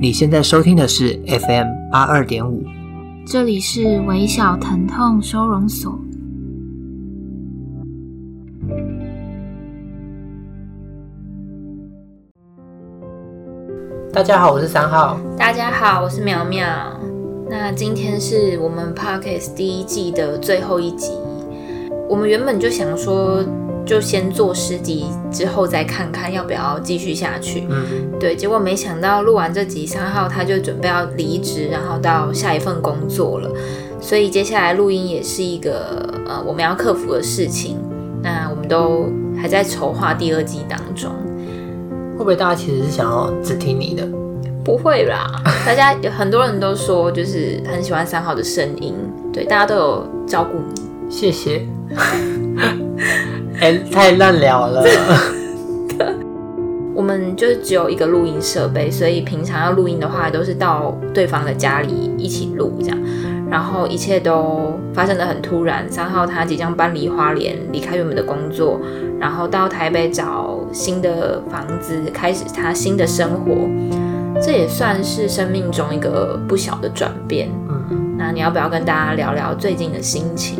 你现在收听的是 FM 八二点五，这里是微小疼痛收容所。大家好，我是三号。大家好，我是苗苗。那今天是我们 Podcast 第一季的最后一集。我们原本就想说。就先做十集，之后再看看要不要继续下去。嗯，对。结果没想到录完这集，三号他就准备要离职，然后到下一份工作了。所以接下来录音也是一个呃我们要克服的事情。那我们都还在筹划第二季当中。会不会大家其实是想要只听你的？不会啦，大家有很多人都说就是很喜欢三号的声音。对，大家都有照顾你。谢谢。哎、欸，太乱聊了。我们就只有一个录音设备，所以平常要录音的话，都是到对方的家里一起录这样。然后一切都发生的很突然。三号他即将搬离花莲，离开原本的工作，然后到台北找新的房子，开始他新的生活。这也算是生命中一个不小的转变。嗯，那你要不要跟大家聊聊最近的心情？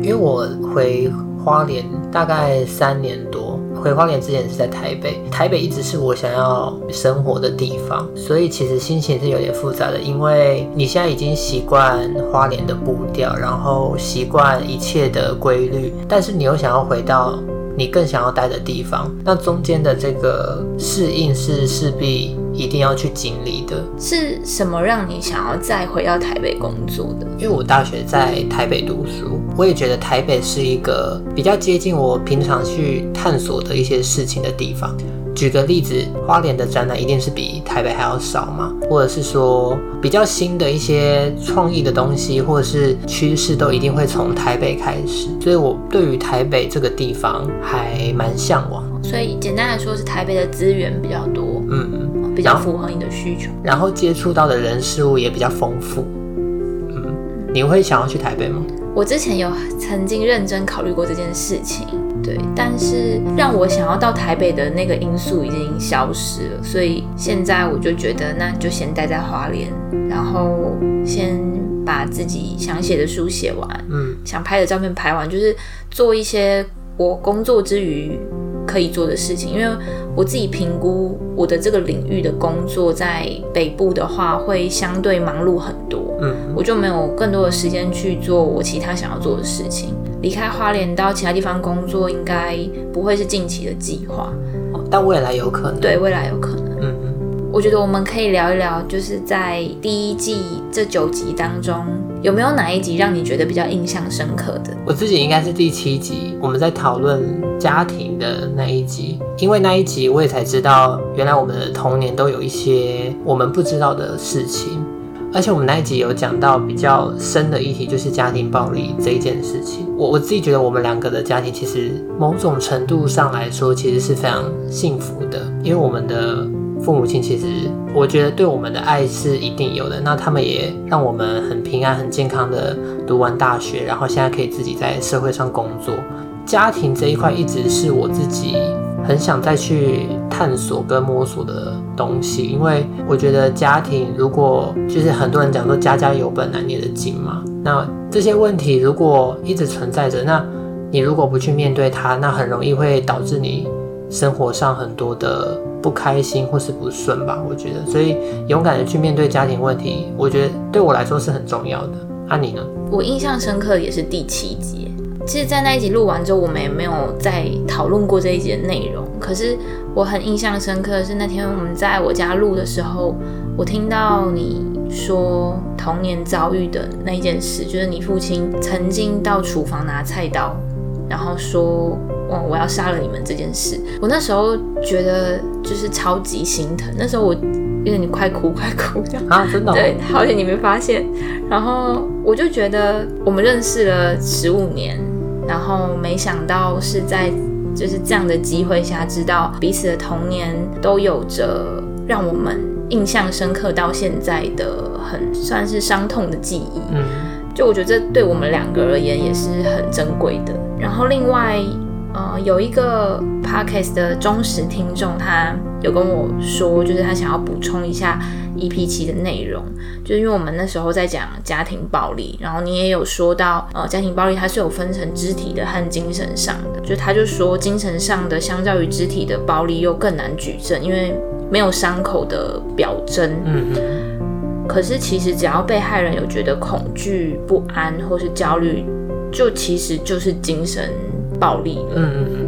因为我回。花莲大概三年多，回花莲之前是在台北，台北一直是我想要生活的地方，所以其实心情是有点复杂的，因为你现在已经习惯花莲的步调，然后习惯一切的规律，但是你又想要回到你更想要待的地方，那中间的这个适应是势必一定要去经历的。是什么让你想要再回到台北工作的？因为我大学在台北读书。我也觉得台北是一个比较接近我平常去探索的一些事情的地方。举个例子，花莲的展览一定是比台北还要少嘛，或者是说比较新的一些创意的东西，或者是趋势，都一定会从台北开始。所以我对于台北这个地方还蛮向往。所以简单来说，是台北的资源比较多，嗯嗯，比较符合你的需求，然后接触到的人事物也比较丰富。嗯，你会想要去台北吗？我之前有曾经认真考虑过这件事情，对，但是让我想要到台北的那个因素已经消失了，所以现在我就觉得，那就先待在花莲，然后先把自己想写的书写完，嗯，想拍的照片拍完，就是做一些我工作之余可以做的事情，因为我自己评估我的这个领域的工作在北部的话，会相对忙碌很多。嗯，我就没有更多的时间去做我其他想要做的事情。离开花莲到其他地方工作，应该不会是近期的计划。哦，但未来有可能。对，未来有可能。嗯嗯。我觉得我们可以聊一聊，就是在第一季这九集当中，有没有哪一集让你觉得比较印象深刻的？我自己应该是第七集，我们在讨论家庭的那一集，因为那一集我也才知道，原来我们的童年都有一些我们不知道的事情。而且我们那一集有讲到比较深的议题，就是家庭暴力这一件事情。我我自己觉得我们两个的家庭，其实某种程度上来说，其实是非常幸福的。因为我们的父母亲，其实我觉得对我们的爱是一定有的。那他们也让我们很平安、很健康的读完大学，然后现在可以自己在社会上工作。家庭这一块一直是我自己很想再去探索跟摸索的东西，因为我觉得家庭如果就是很多人讲说家家有本难念的经嘛，那这些问题如果一直存在着，那你如果不去面对它，那很容易会导致你生活上很多的不开心或是不顺吧。我觉得，所以勇敢的去面对家庭问题，我觉得对我来说是很重要的。那、你呢？我印象深刻也是第七集。其实，在那一集录完之后，我们也没有再讨论过这一集的内容。可是，我很印象深刻的是那天我们在我家录的时候，我听到你说童年遭遇的那一件事，就是你父亲曾经到厨房拿菜刀，然后说：“哦，我要杀了你们这件事。”我那时候觉得就是超级心疼，那时候我有点快哭快哭这样啊，真的、哦？对，好险你没发现。然后我就觉得我们认识了十五年。然后没想到是在就是这样的机会下，知道彼此的童年都有着让我们印象深刻到现在的很算是伤痛的记忆。嗯，就我觉得这对我们两个而言也是很珍贵的。然后另外呃，有一个 podcast 的忠实听众，他有跟我说，就是他想要补充一下 EP 七的内容，就是因为我们那时候在讲家庭暴力，然后你也有说到，呃，家庭暴力它是有分成肢体的和精神上的，就他就说精神上的相较于肢体的暴力又更难举证，因为没有伤口的表征。嗯嗯。可是其实只要被害人有觉得恐惧、不安或是焦虑，就其实就是精神。暴力了。嗯嗯嗯。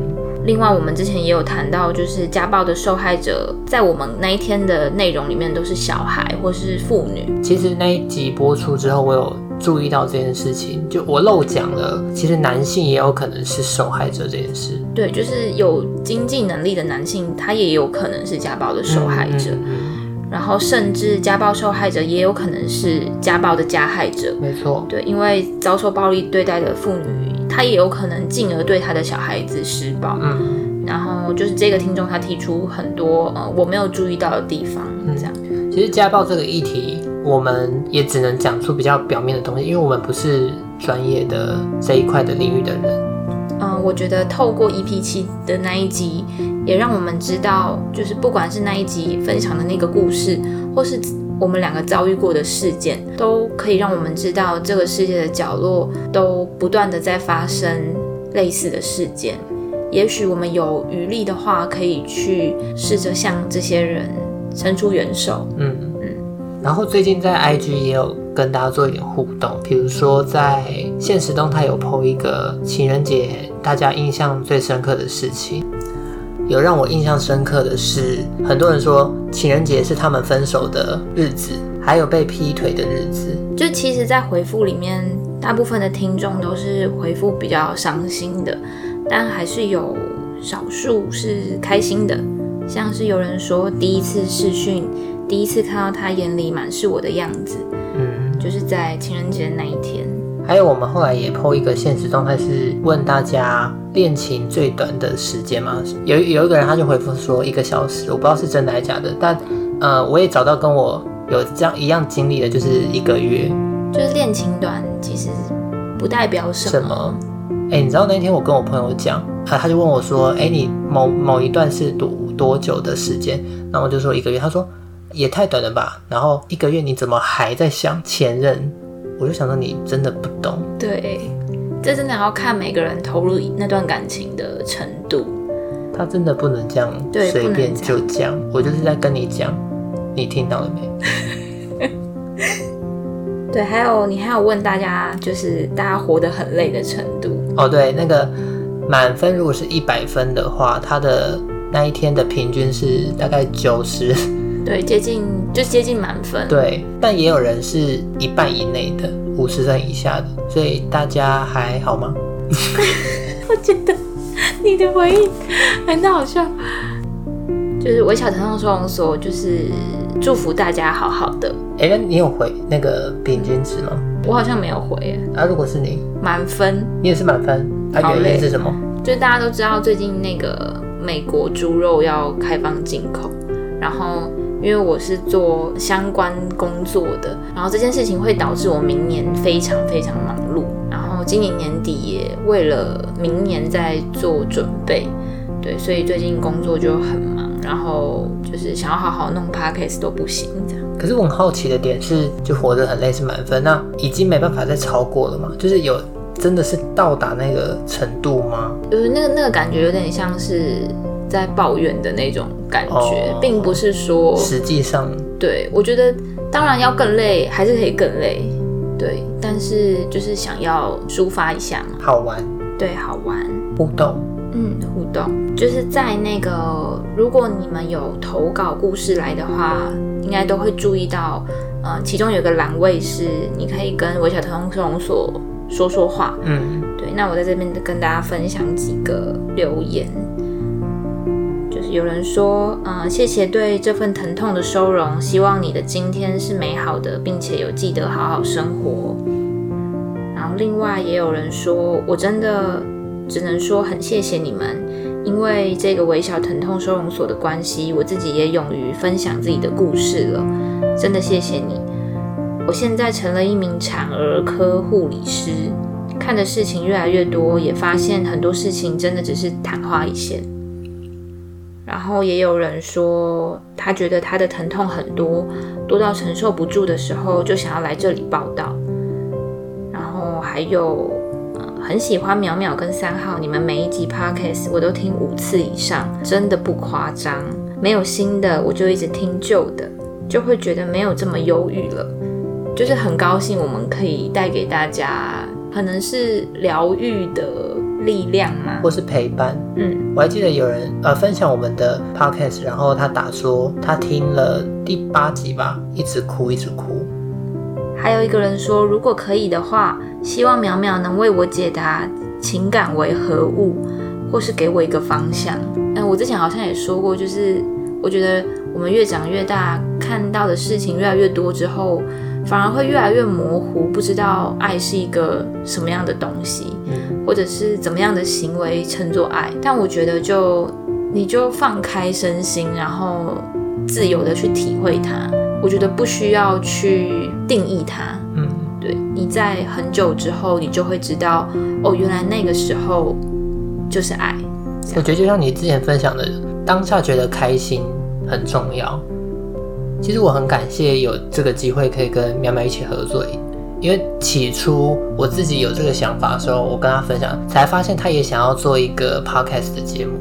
另外，我们之前也有谈到，就是家暴的受害者，在我们那一天的内容里面都是小孩或是妇女。其实那一集播出之后，我有注意到这件事情，就我漏讲了，其实男性也有可能是受害者这件事。对，就是有经济能力的男性，他也有可能是家暴的受害者。嗯嗯嗯。然后，甚至家暴受害者也有可能是家暴的加害者。没错。对，因为遭受暴力对待的妇女。他也有可能进而对他的小孩子施暴，嗯，然后就是这个听众他提出很多呃我没有注意到的地方，这样。其实家暴这个议题，我们也只能讲出比较表面的东西，因为我们不是专业的这一块的领域的人。嗯，我觉得透过 EP 七的那一集，也让我们知道，就是不管是那一集分享的那个故事，或是。我们两个遭遇过的事件，都可以让我们知道这个世界的角落都不断的在发生类似的事件。也许我们有余力的话，可以去试着向这些人伸出援手。嗯嗯。然后最近在 IG 也有跟大家做一点互动，比如说在现实动态有 po 一个情人节大家印象最深刻的事情。有让我印象深刻的是，很多人说情人节是他们分手的日子，还有被劈腿的日子。就其实，在回复里面，大部分的听众都是回复比较伤心的，但还是有少数是开心的。像是有人说，第一次视讯，第一次看到他眼里满是我的样子，嗯，就是在情人节那一天。还有我们后来也 po 一个现实状态，是问大家恋情最短的时间吗？有有一个人他就回复说一个小时，我不知道是真的还是假的。但呃，我也找到跟我有这样一样经历的，就是一个月。就是恋情短，其实不代表什么。哎、欸，你知道那天我跟我朋友讲，他他就问我说：“哎、欸，你某某一段是多多久的时间？”然后我就说一个月。他说也太短了吧？然后一个月你怎么还在想前任？我就想到你真的不懂，对，这真的要看每个人投入那段感情的程度。他真的不能这样随便就讲，我就是在跟你讲，你听到了没？对，还有你还有问大家，就是大家活得很累的程度。哦，对，那个满分如果是一百分的话，他的那一天的平均是大概九十。对，接近就接近满分。对，但也有人是一半以内的，五十分以下的，所以大家还好吗？我觉得你的回应很好笑，就是微小疼痛收容所，就是祝福大家好好的。哎，那你有回那个平均值吗？我好像没有回。啊，如果是你，满分，你也是满分。啊，原因是什么？就是大家都知道最近那个美国猪肉要开放进口，然后。因为我是做相关工作的，然后这件事情会导致我明年非常非常忙碌，然后今年年底也为了明年在做准备，对，所以最近工作就很忙，然后就是想要好好弄 podcast 都不行这样。可是我很好奇的点是，就活得很累是满分，那已经没办法再超过了嘛？就是有真的是到达那个程度吗？就是那个那个感觉有点像是。在抱怨的那种感觉，哦、并不是说实际上，对，我觉得当然要更累，还是可以更累，对，但是就是想要抒发一下嘛，好玩，对，好玩，互动，嗯，互动，就是在那个，如果你们有投稿故事来的话，应该都会注意到，呃，其中有个栏位是你可以跟微小疼痛收容所说说话，嗯，对，那我在这边跟大家分享几个留言。有人说，嗯，谢谢对这份疼痛的收容，希望你的今天是美好的，并且有记得好好生活。然后另外也有人说，我真的只能说很谢谢你们，因为这个微小疼痛收容所的关系，我自己也勇于分享自己的故事了，真的谢谢你。我现在成了一名产儿科护理师。看的事情越来越多，也发现很多事情真的只是昙花一现。然后也有人说，他觉得他的疼痛很多，多到承受不住的时候，就想要来这里报道。然后还有，很喜欢淼淼跟三号，你们每一集 podcast 我都听五次以上，真的不夸张。没有新的，我就一直听旧的，就会觉得没有这么忧郁了。就是很高兴我们可以带给大家，可能是疗愈的。力量吗？或是陪伴？嗯，我还记得有人呃分享我们的 podcast，然后他打说他听了第八集吧，一直哭一直哭。还有一个人说，如果可以的话，希望淼淼能为我解答情感为何物，或是给我一个方向。嗯，我之前好像也说过，就是我觉得我们越长越大，看到的事情越来越多之后，反而会越来越模糊，不知道爱是一个什么样的东西。或者是怎么样的行为称作爱？但我觉得就你就放开身心，然后自由的去体会它。我觉得不需要去定义它。嗯，对，你在很久之后，你就会知道哦，原来那个时候就是爱。我觉得就像你之前分享的，当下觉得开心很重要。其实我很感谢有这个机会可以跟淼淼一起合作。因为起初我自己有这个想法的时候，我跟他分享，才发现他也想要做一个 podcast 的节目。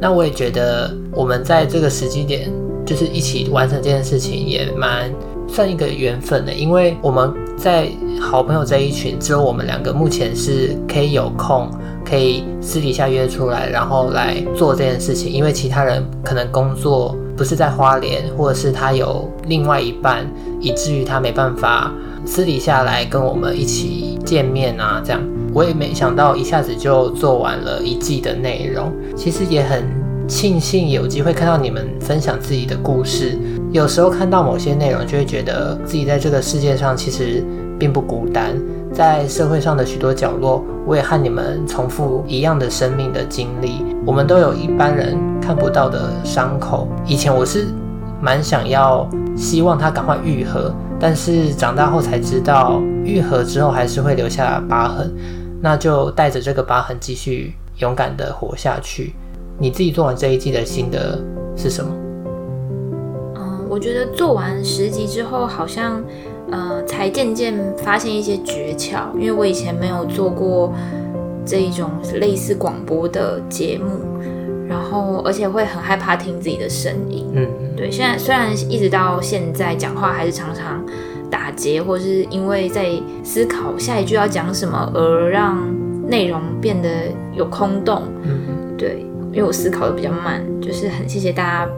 那我也觉得我们在这个时机点，就是一起完成这件事情，也蛮算一个缘分的。因为我们在好朋友这一群，只有我们两个目前是可以有空，可以私底下约出来，然后来做这件事情。因为其他人可能工作不是在花莲，或者是他有另外一半，以至于他没办法。私底下来跟我们一起见面啊，这样我也没想到一下子就做完了一季的内容。其实也很庆幸有机会看到你们分享自己的故事。有时候看到某些内容，就会觉得自己在这个世界上其实并不孤单。在社会上的许多角落，我也和你们重复一样的生命的经历。我们都有一般人看不到的伤口。以前我是蛮想要希望它赶快愈合。但是长大后才知道，愈合之后还是会留下疤痕，那就带着这个疤痕继续勇敢地活下去。你自己做完这一季的心得是什么？嗯，我觉得做完十集之后，好像呃才渐渐发现一些诀窍，因为我以前没有做过这一种类似广播的节目，然后而且会很害怕听自己的声音。嗯。对，现在虽然一直到现在讲话还是常常打结，或是因为在思考下一句要讲什么而让内容变得有空洞。嗯，对，因为我思考的比较慢，就是很谢谢大家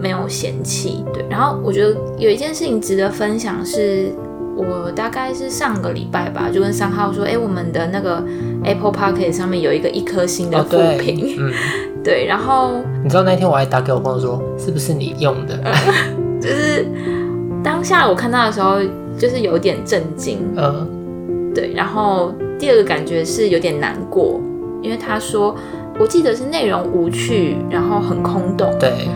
没有嫌弃。对，然后我觉得有一件事情值得分享是，我大概是上个礼拜吧，就跟三号说，哎，我们的那个 Apple Podcast 上面有一个一颗星的负评。哦，嗯。对，然后你知道那天我还打给我朋友说，是不是你用的？就是当下我看到的时候，就是有点震惊。嗯，对。然后第二个感觉是有点难过，因为他说，我记得是内容无趣，然后很空洞。对。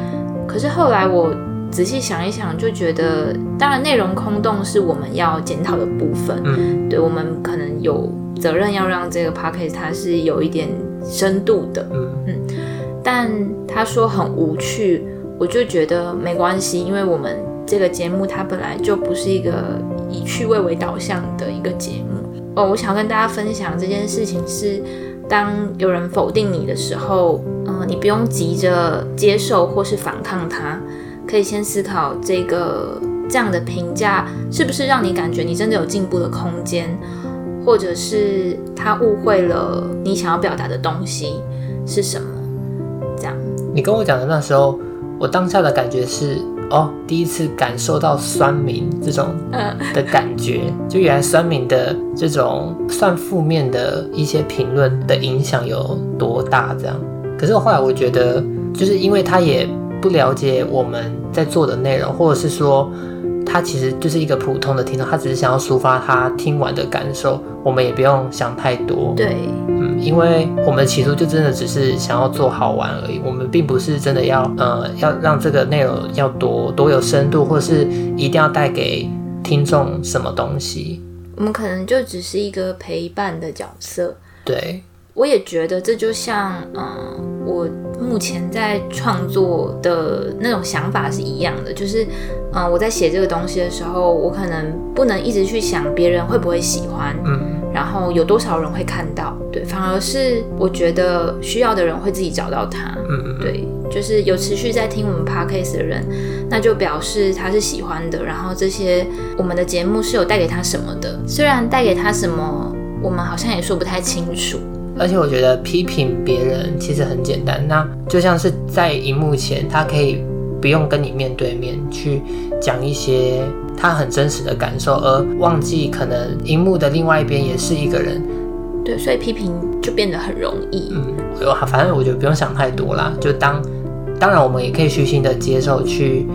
可是后来我仔细想一想，就觉得，当然内容空洞是我们要检讨的部分。嗯，对，我们可能有责任要让这个 podcast 它是有一点深度的。嗯嗯。但他说很无趣，我就觉得没关系，因为我们这个节目它本来就不是一个以趣味为导向的一个节目。哦，我想要跟大家分享这件事情是，当有人否定你的时候，嗯、呃，你不用急着接受或是反抗他，可以先思考这个这样的评价是不是让你感觉你真的有进步的空间，或者是他误会了你想要表达的东西是什么。这样你跟我讲的那时候，我当下的感觉是，哦，第一次感受到酸民这种的感觉，就原来酸民的这种算负面的一些评论的影响有多大，这样。可是我后来我觉得，就是因为他也不了解我们在做的内容，或者是说。他其实就是一个普通的听众，他只是想要抒发他听完的感受，我们也不用想太多。对，嗯，因为我们起初就真的只是想要做好玩而已，我们并不是真的要，呃，要让这个内容要多多有深度，或是一定要带给听众什么东西。我我们可能就只是一个陪伴的角色。对，我也觉得这就像，嗯，我目前在创作的那种想法是一样的，就是，嗯，我在写这个东西的时候，我可能不能一直去想别人会不会喜欢，嗯，然后有多少人会看到，对，反而是我觉得需要的人会自己找到他，嗯，对。就是有持续在听我们 podcast 的人，那就表示他是喜欢的。然后这些我们的节目是有带给他什么的，虽然带给他什么，我们好像也说不太清楚。而且我觉得批评别人其实很简单，那就像是在荧幕前，他可以不用跟你面对面去讲一些他很真实的感受，而忘记可能荧幕的另外一边也是一个人。对，所以批评就变得很容易。嗯，我反正我觉得不用想太多啦，就当。当然，我们也可以虚心的接受去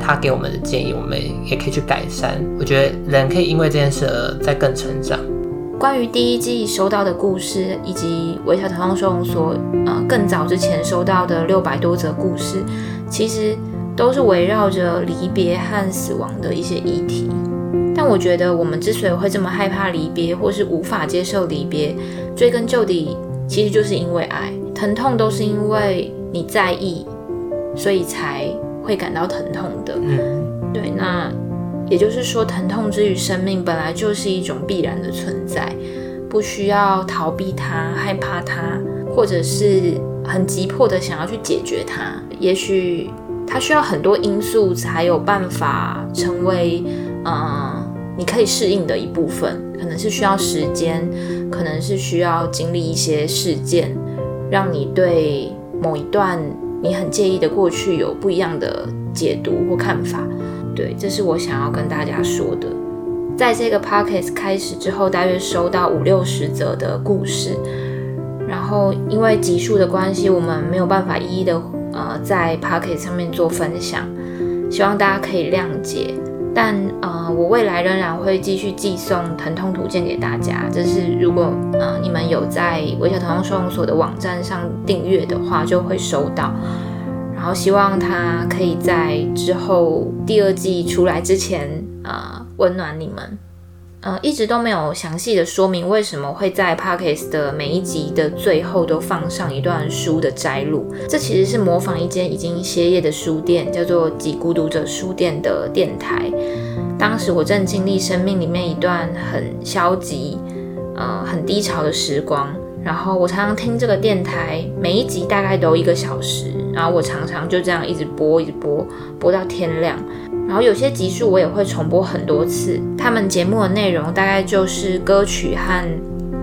他给我们的建议，我们也可以去改善。我觉得人可以因为这件事而再更成长。关于第一季收到的故事，以及微小疼痛收容所呃更早之前收到的六百多则故事，其实都是围绕着离别和死亡的一些议题。但我觉得我们之所以会这么害怕离别，或是无法接受离别，追根究底，其实就是因为爱。疼痛都是因为你在意。所以才会感到疼痛的，嗯，对，那也就是说，疼痛之于生命本来就是一种必然的存在，不需要逃避它、害怕它，或者是很急迫的想要去解决它。也许它需要很多因素才有办法成为，嗯，你可以适应的一部分。可能是需要时间，可能是需要经历一些事件，让你对某一段。你很介意的过去有不一样的解读或看法，对，这是我想要跟大家说的。在这个 podcast 开始之后，大约收到五六十则的故事，然后因为集数的关系，我们没有办法一一的呃在 podcast 上面做分享，希望大家可以谅解。但呃，我未来仍然会继续寄送疼痛图鉴给大家。这是如果呃你们有在微笑疼痛收容所的网站上订阅的话，就会收到。然后希望他可以在之后第二季出来之前，呃，温暖你们。呃，一直都没有详细的说明为什么会在 Parkes 的每一集的最后都放上一段书的摘录。这其实是模仿一间已经歇业的书店，叫做“几孤独者书店”的电台。当时我正经历生命里面一段很消极、呃，很低潮的时光。然后我常常听这个电台，每一集大概都一个小时。然后我常常就这样一直播，一直播，播到天亮。然后有些集数我也会重播很多次。他们节目的内容大概就是歌曲和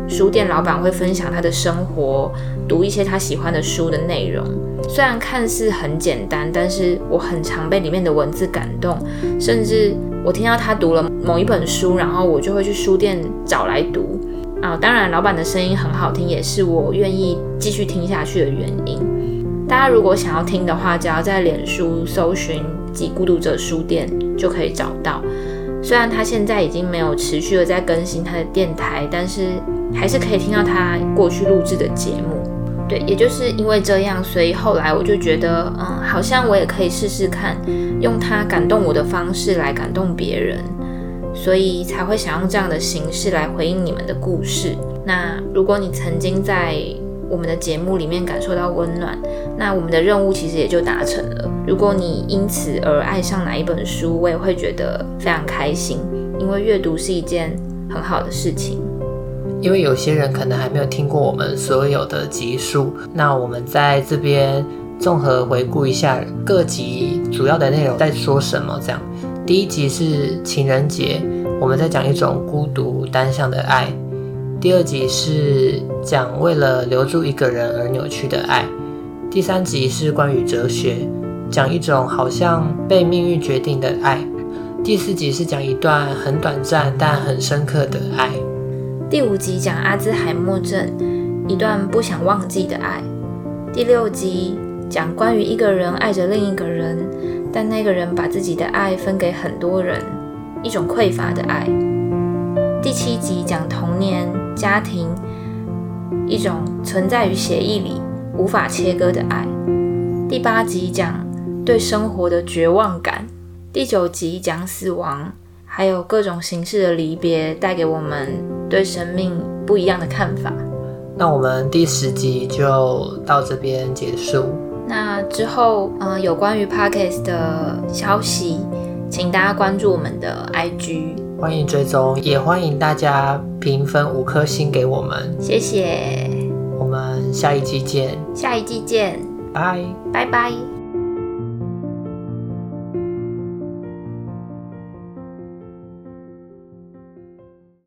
书店老板会分享他的生活，读一些他喜欢的书的内容。虽然看似很简单，但是我很常被里面的文字感动。甚至我听到他读了某一本书，然后我就会去书店找来读。啊，当然老板的声音很好听，也是我愿意继续听下去的原因。大家如果想要听的话，只要在脸书搜寻。及孤独者书店就可以找到。虽然他现在已经没有持续的在更新他的电台，但是还是可以听到他过去录制的节目。对，也就是因为这样，所以后来我就觉得，嗯，好像我也可以试试看，用他感动我的方式来感动别人，所以才会想用这样的形式来回应你们的故事。那如果你曾经在我们的节目里面感受到温暖，那我们的任务其实也就达成了。如果你因此而爱上哪一本书，我也会觉得非常开心，因为阅读是一件很好的事情。因为有些人可能还没有听过我们所有的集数，那我们在这边综合回顾一下各集主要的内容在说什么。这样，第一集是情人节，我们在讲一种孤独单向的爱。第二集是讲为了留住一个人而扭曲的爱，第三集是关于哲学，讲一种好像被命运决定的爱，第四集是讲一段很短暂但很深刻的爱，第五集讲阿兹海默症，一段不想忘记的爱，第六集讲关于一个人爱着另一个人，但那个人把自己的爱分给很多人，一种匮乏的爱。第七集讲童年家庭，一种存在于血液里无法切割的爱。第八集讲对生活的绝望感。第九集讲死亡，还有各种形式的离别带给我们对生命不一样的看法。那我们第十集就到这边结束。那之后，嗯、呃，有关于 Parkes 的消息，请大家关注我们的 IG，欢迎追踪，也欢迎大家评分五颗星给我们。谢谢，我们下一季见。下一季见，拜拜拜。